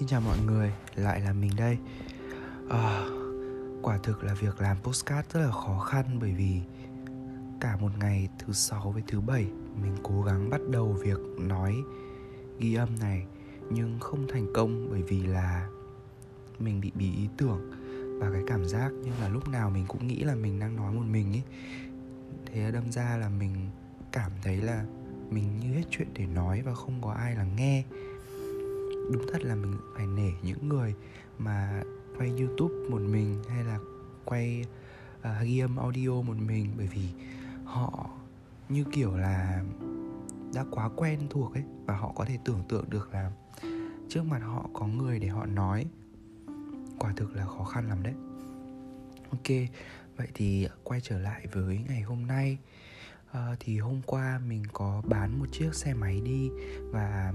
Xin chào mọi người, lại là mình đây. À, Quả thực là việc làm postcard rất là khó khăn bởi vì Cả một ngày thứ sáu với thứ bảy Mình cố gắng bắt đầu việc nói ghi âm này Nhưng không thành công bởi vì là Mình bị bí ý tưởng Và cái cảm giác như là lúc nào mình cũng nghĩ là mình đang nói một mình ấy. Thế đâm ra là mình cảm thấy là mình như hết chuyện để nói và không có ai là nghe đúng thật là mình phải nể những người mà quay youtube một mình hay là quay uh, ghi âm audio một mình. Bởi vì họ như kiểu là đã quá quen thuộc ấy và họ có thể tưởng tượng được là trước mặt họ có người để họ nói. Quả thực là khó khăn lắm đấy. Ok vậy thì quay trở lại với ngày hôm nay. Uh, thì hôm qua mình có bán một chiếc xe máy đi và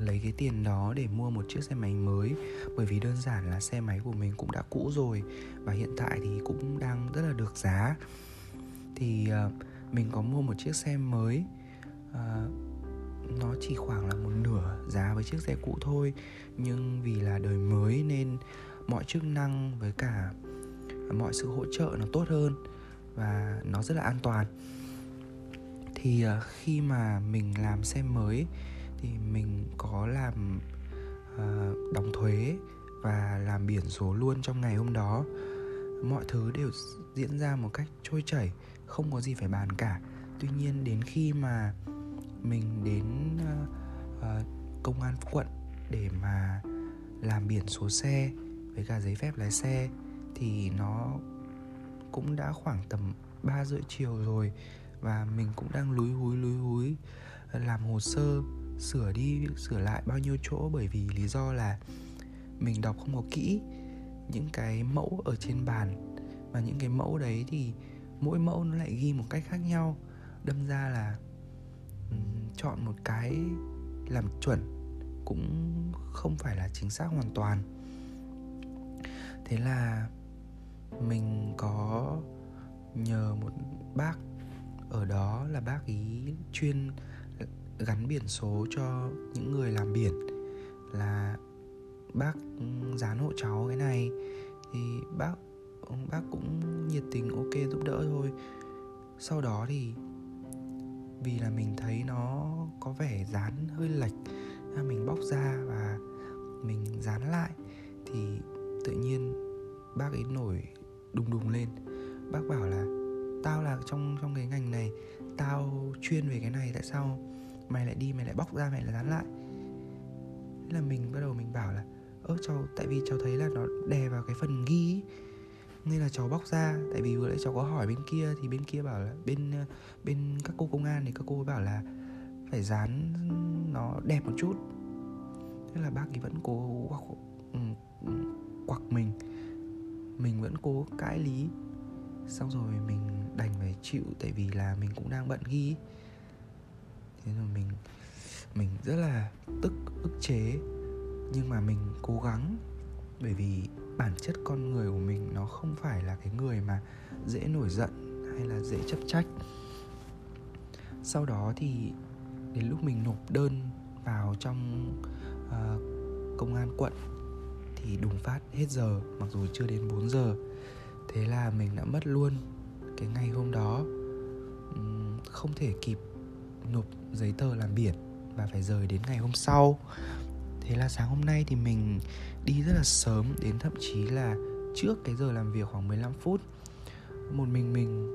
lấy cái tiền đó để mua một chiếc xe máy mới. Bởi vì đơn giản là xe máy của mình cũng đã cũ rồi và hiện tại thì cũng đang rất là được giá. Thì uh, mình có mua một chiếc xe mới uh, nó chỉ khoảng là một nửa giá với chiếc xe cũ thôi. Nhưng vì là đời mới nên mọi chức năng với cả mọi sự hỗ trợ nó tốt hơn và nó rất là an toàn. Thì uh, khi mà mình làm xe mới thì mình có làm uh, đóng thuế và làm biển số luôn trong ngày hôm đó. Mọi thứ đều diễn ra một cách trôi chảy không có gì phải bàn cả. Tuy nhiên đến khi mà mình đến uh, uh, công an quận để mà làm biển số xe với cả giấy phép lái xe thì nó cũng đã khoảng tầm 3 rưỡi chiều rồi và mình cũng đang lúi húi lúi húi làm hồ sơ sửa đi sửa lại bao nhiêu chỗ bởi vì lý do là mình đọc không có kỹ những cái mẫu ở trên bàn. Và những cái mẫu đấy thì mỗi mẫu nó lại ghi một cách khác nhau. Đâm ra là um, chọn một cái làm chuẩn cũng không phải là chính xác hoàn toàn. Thế là mình có nhờ một bác ở đó là bác ý chuyên gắn biển số cho những người làm biển. Là bác ừ, dán hộ cháu cái này, thì bác ừ, bác cũng nhiệt tình ok giúp đỡ thôi. Sau đó thì, vì là mình thấy nó có vẻ dán hơi lệch à, mình bóc ra và mình dán lại, thì tự nhiên bác ấy nổi đùng đùng lên. Bác bảo là, tao là trong trong cái ngành này, tao chuyên về cái này, tại sao mày lại đi mày lại bóc ra mày lại dán lại. Thế là mình bắt đầu mình bảo là ơ cháu tại vì cháu thấy là nó đè vào cái phần ghi ấy. nên là cháu bóc ra. Tại vì vừa nãy cháu có hỏi bên kia thì bên kia bảo là bên ờ, bên các cô công an thì các cô bảo là phải dán nó đẹp một chút. Thế là bác ấy vẫn cố quặc, ừ, quặc mình. Mình vẫn cố cãi lý. Xong rồi mình đành phải chịu tại vì là mình cũng đang bận ghi thế rồi mình mình rất là tức ức chế. Nhưng mà mình cố gắng bởi vì bản chất con người của mình nó không phải là cái người mà dễ nổi giận hay là dễ chấp trách. Sau đó thì đến lúc mình nộp đơn vào trong uh, công an quận thì đùng phát hết giờ mặc dù chưa đến 4 giờ. Thế là mình đã mất luôn cái ngày hôm đó. Không thể kịp nộp giấy tờ làm biển và phải rời đến ngày hôm sau. Thế là sáng hôm nay thì mình đi rất là sớm đến thậm chí là trước cái giờ làm việc khoảng 15 phút. Một mình mình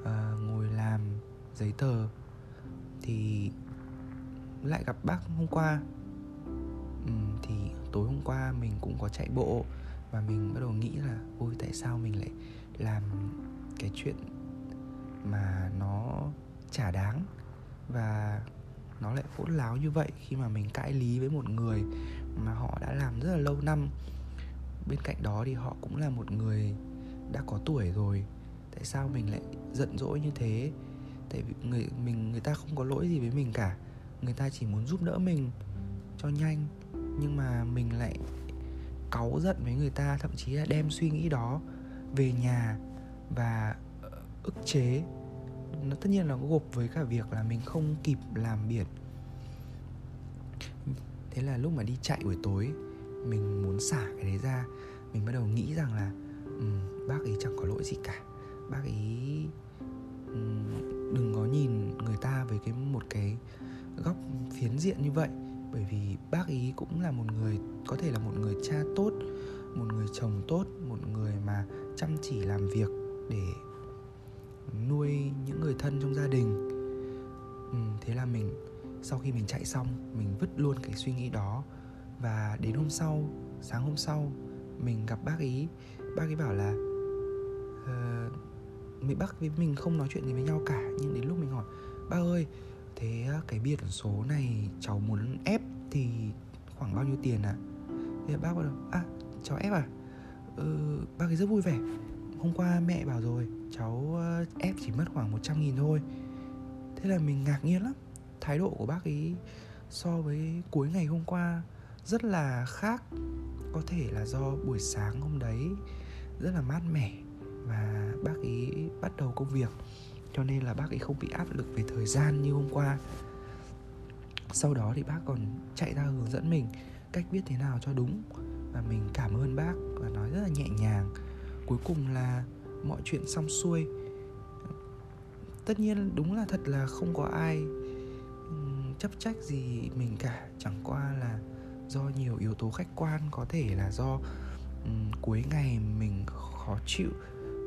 uh, ngồi làm giấy tờ thì lại gặp bác hôm qua. Uhm, thì tối hôm qua mình cũng có chạy bộ và mình bắt đầu nghĩ là ôi tại sao mình lại làm cái chuyện mà nó chả đáng? Và nó lại hỗn láo như vậy khi mà mình cãi lý với một người mà họ đã làm rất là lâu năm. Bên cạnh đó thì họ cũng là một người đã có tuổi rồi. Tại sao mình lại giận dỗi như thế? Tại vì người, mình, người ta không có lỗi gì với mình cả. Người ta chỉ muốn giúp đỡ mình cho nhanh, nhưng mà mình lại cáu giận với người ta, thậm chí là đem suy nghĩ đó về nhà và ức chế nó tất nhiên là có gộp với cả việc là mình không kịp làm biển. Thế là lúc mà đi chạy buổi tối mình muốn xả cái đấy ra mình bắt đầu nghĩ rằng là um, bác ấy chẳng có lỗi gì cả. Bác ấy um, đừng có nhìn người ta với cái một cái góc phiến diện như vậy. Bởi vì bác ấy cũng là một người có thể là một người cha tốt một người chồng tốt một người mà chăm chỉ làm việc để nuôi những người thân trong gia đình. Ừ, thế là mình sau khi mình chạy xong mình vứt luôn cái suy nghĩ đó. Và đến hôm sau sáng hôm sau mình gặp bác ý. Bác ấy bảo là ờ, uh, mình bác với mình không nói chuyện gì với nhau cả. Nhưng đến lúc mình hỏi bác ơi thế ờ, cái biển số này cháu muốn ép thì khoảng bao nhiêu tiền ạ? À? thế bác bảo à cháu ép à? Ừ, bác ấy rất vui vẻ hôm qua mẹ bảo rồi, cháu ờ, ép chỉ mất khoảng 100 nghìn thôi. Thế là mình ngạc nhiên lắm. Thái độ của bác ấy so với cuối ngày hôm qua rất là khác. Có thể là do buổi sáng hôm đấy rất là mát mẻ và bác ấy bắt đầu công việc. Cho nên là bác ấy không bị áp lực về thời gian như hôm qua. Sau đó thì bác còn chạy ra hướng dẫn mình cách viết thế nào cho đúng. Và mình cảm ơn bác và nói rất là nhẹ nhàng cuối cùng là mọi chuyện xong xuôi. Tất nhiên đúng là thật là không có ai chấp trách gì mình cả. Chẳng qua là do nhiều yếu tố khách quan có thể là do um, cuối ngày mình khó chịu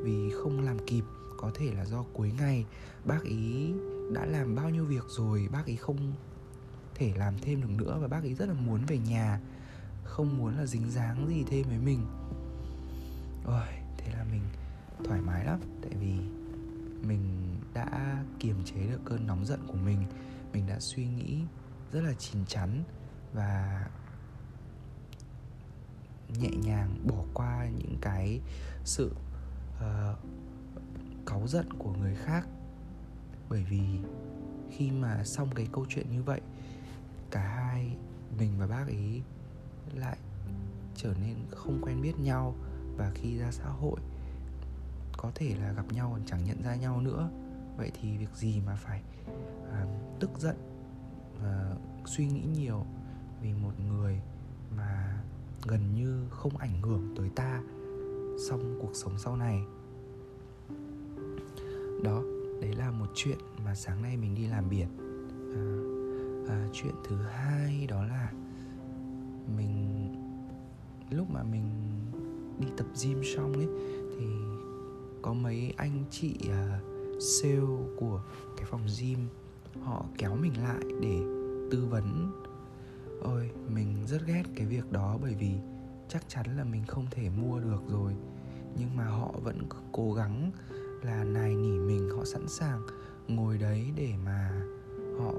vì không làm kịp. Có thể là do cuối ngày bác ý đã làm bao nhiêu việc rồi bác ý không thể làm thêm được nữa và bác ấy rất là muốn về nhà không muốn là dính dáng gì thêm với mình. Rồi thế là mình thoải mái lắm. Tại vì mình đã kiềm chế được cơn nóng giận của mình mình đã suy nghĩ rất là chín chắn và nhẹ nhàng bỏ qua những cái sự uh, cáu giận của người khác. Bởi vì khi mà xong cái câu chuyện như vậy cả hai mình và bác ấy lại trở nên không quen biết nhau và khi ra xã hội có thể là gặp nhau còn chẳng nhận ra nhau nữa. Vậy thì việc gì mà phải à, tức giận và suy nghĩ nhiều vì một người mà gần như không ảnh hưởng tới ta trong cuộc sống sau này? Đó đấy là một chuyện mà sáng nay mình đi làm biển. À, à, chuyện thứ hai đó là mình lúc mà mình đi tập gym xong ấy thì có mấy anh chị uh, sale của cái phòng gym họ kéo mình lại để tư vấn. Ôi mình rất ghét cái việc đó bởi vì chắc chắn là mình không thể mua được rồi. Nhưng mà họ vẫn cố gắng là nài nỉ mình họ sẵn sàng ngồi đấy để mà họ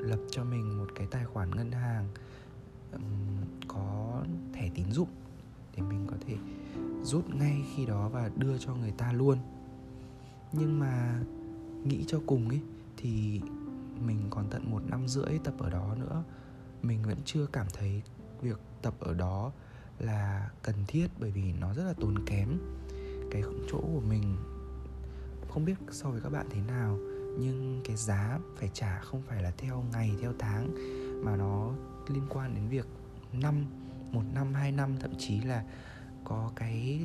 lập cho mình một cái tài khoản ngân hàng um, có thẻ tín dụng thì mình có thể rút ngay khi đó và đưa cho người ta luôn. Nhưng mà nghĩ cho cùng ấy, thì mình còn tận một năm rưỡi tập ở đó nữa. Mình vẫn chưa cảm thấy việc tập ở đó là cần thiết bởi vì nó rất là tốn kém. Cái chỗ của mình, không biết so với các bạn thế nào, nhưng cái giá phải trả không phải là theo ngày, theo tháng, mà nó liên quan đến việc năm một năm hai năm thậm chí là có cái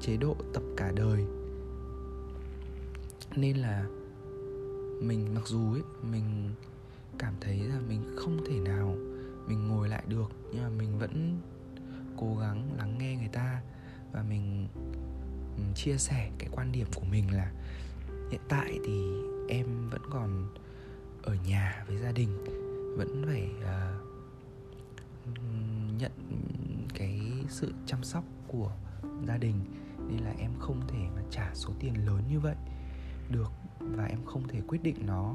chế độ tập cả đời. Nên là mình mặc dù ấy mình cảm thấy là mình không thể nào mình ngồi lại được nhưng mà mình vẫn cố gắng lắng nghe người ta và mình chia sẻ cái quan điểm của mình là hiện tại thì em vẫn còn ở nhà với gia đình vẫn phải uh, sự chăm sóc của gia đình nên là em không thể mà trả số tiền lớn như vậy được và em không thể quyết định nó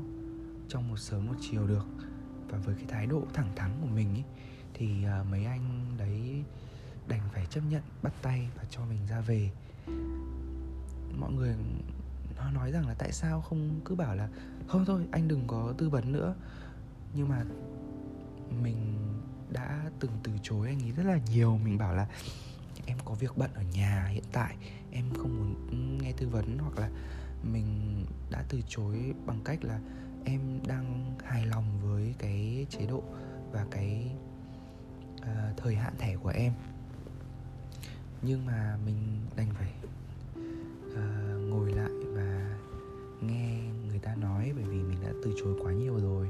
trong một sớm một chiều được. Và với cái thái độ thẳng thắn của mình ý, thì à, mấy anh đấy đành phải chấp nhận bắt tay và cho mình ra về. Mọi người nó nói rằng là tại sao không cứ bảo là không thôi anh đừng có tư vấn nữa. Nhưng mà mình từng từ chối anh ấy rất là nhiều. Mình bảo là em có việc bận ở nhà hiện tại em không muốn nghe tư vấn. Hoặc là mình đã từ chối bằng cách là em đang hài lòng với cái chế độ và cái uh, thời hạn thẻ của em. Nhưng mà mình đành phải uh, ngồi lại và nghe người ta nói bởi vì mình đã từ chối quá nhiều rồi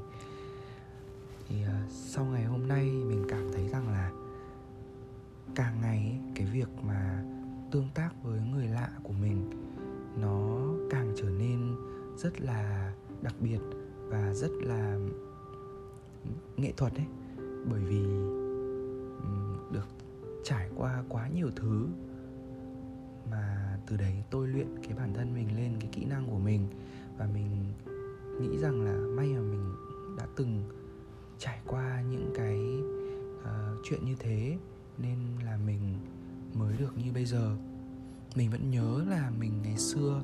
thì ờ, sau ngày hôm nay mình cảm thấy rằng là càng ngày cái việc mà tương tác với người lạ của mình nó càng trở nên rất là đặc biệt và rất là ừ, nghệ thuật ấy. Bởi vì ừ, được trải qua quá nhiều thứ mà từ đấy tôi luyện cái bản thân mình lên, cái kỹ năng của mình. Và mình nghĩ rằng là may mà mình đã từng chuyện như thế nên là mình mới được như bây giờ. Mình vẫn nhớ là mình ngày xưa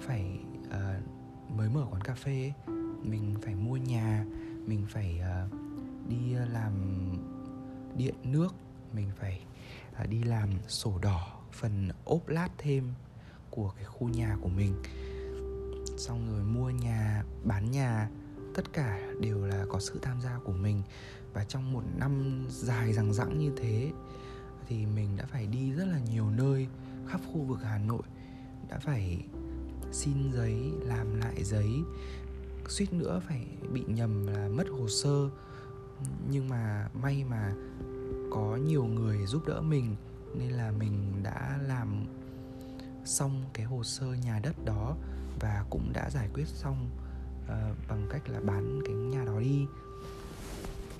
phải uh, mới mở quán cà phê ấy, mình phải mua nhà mình phải uh, đi làm điện nước mình phải uh, đi làm sổ đỏ phần ốp lát thêm của cái khu nhà của mình. Xong rồi mua nhà bán nhà tất cả đều là có sự tham gia của mình. Và trong một năm dài rằng rẵng như thế, thì mình đã phải đi rất là nhiều nơi khắp khu vực hà nội. Đã phải xin giấy, làm lại giấy, suýt nữa phải bị nhầm là mất hồ sơ. Nhưng mà may mà có nhiều người giúp đỡ mình, nên là mình đã làm xong cái hồ sơ nhà đất đó và cũng đã giải quyết xong uh, bằng cách là bán cái nhà đó đi.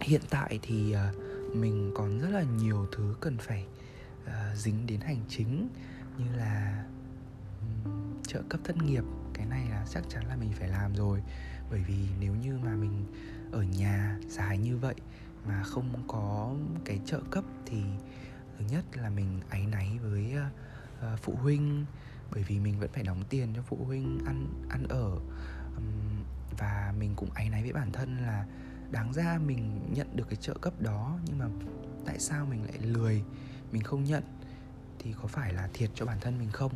Hiện tại thì uh, mình còn rất là nhiều thứ cần phải uh, dính đến hành chính như là um, trợ cấp thất nghiệp. Cái này là chắc chắn là mình phải làm rồi. Bởi vì nếu như mà mình ở nhà dài như vậy mà không có cái trợ cấp thì thứ nhất là mình áy náy với uh, phụ huynh. Bởi vì mình vẫn phải đóng tiền cho phụ huynh ăn ăn ở um, và mình cũng áy náy với bản thân là đáng ra mình nhận được cái trợ cấp đó nhưng mà tại sao mình lại lười mình không nhận? Thì có phải là thiệt cho bản thân mình không?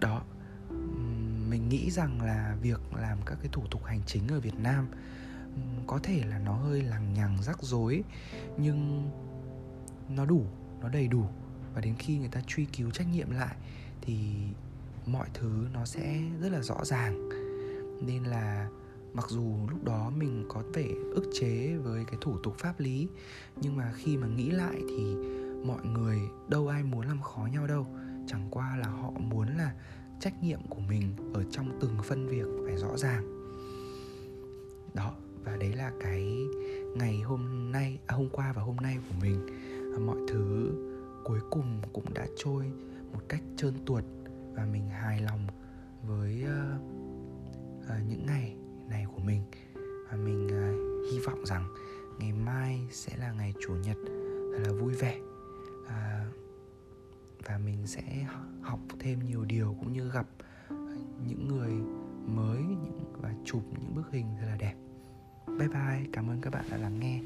Đó mình nghĩ rằng là việc làm các cái thủ tục hành chính ở Việt Nam có thể là nó hơi lằng nhằng rắc rối nhưng nó đủ nó đầy đủ. Và đến khi người ta truy cứu trách nhiệm lại thì mọi thứ nó sẽ rất là rõ ràng. Nên là mặc dù lúc đó mình có vẻ ức chế với cái thủ tục pháp lý nhưng mà khi mà nghĩ lại thì mọi người đâu ai muốn làm khó nhau đâu. Chẳng qua là họ muốn là trách nhiệm của mình ở trong từng phân việc phải rõ ràng. Đó và đấy là cái ngày hôm nay à, hôm qua và hôm nay của mình. Mọi thứ cuối cùng cũng đã trôi một cách trơn tuột và mình hài lòng với uh, uh, những ngày này của mình. Và mình uh, hy vọng rằng ngày mai sẽ là ngày chủ nhật thật là vui vẻ. Uh, và mình sẽ học thêm nhiều điều cũng như gặp những người mới những và chụp những bức hình thật là đẹp. Bye bye cảm ơn các bạn đã lắng nghe.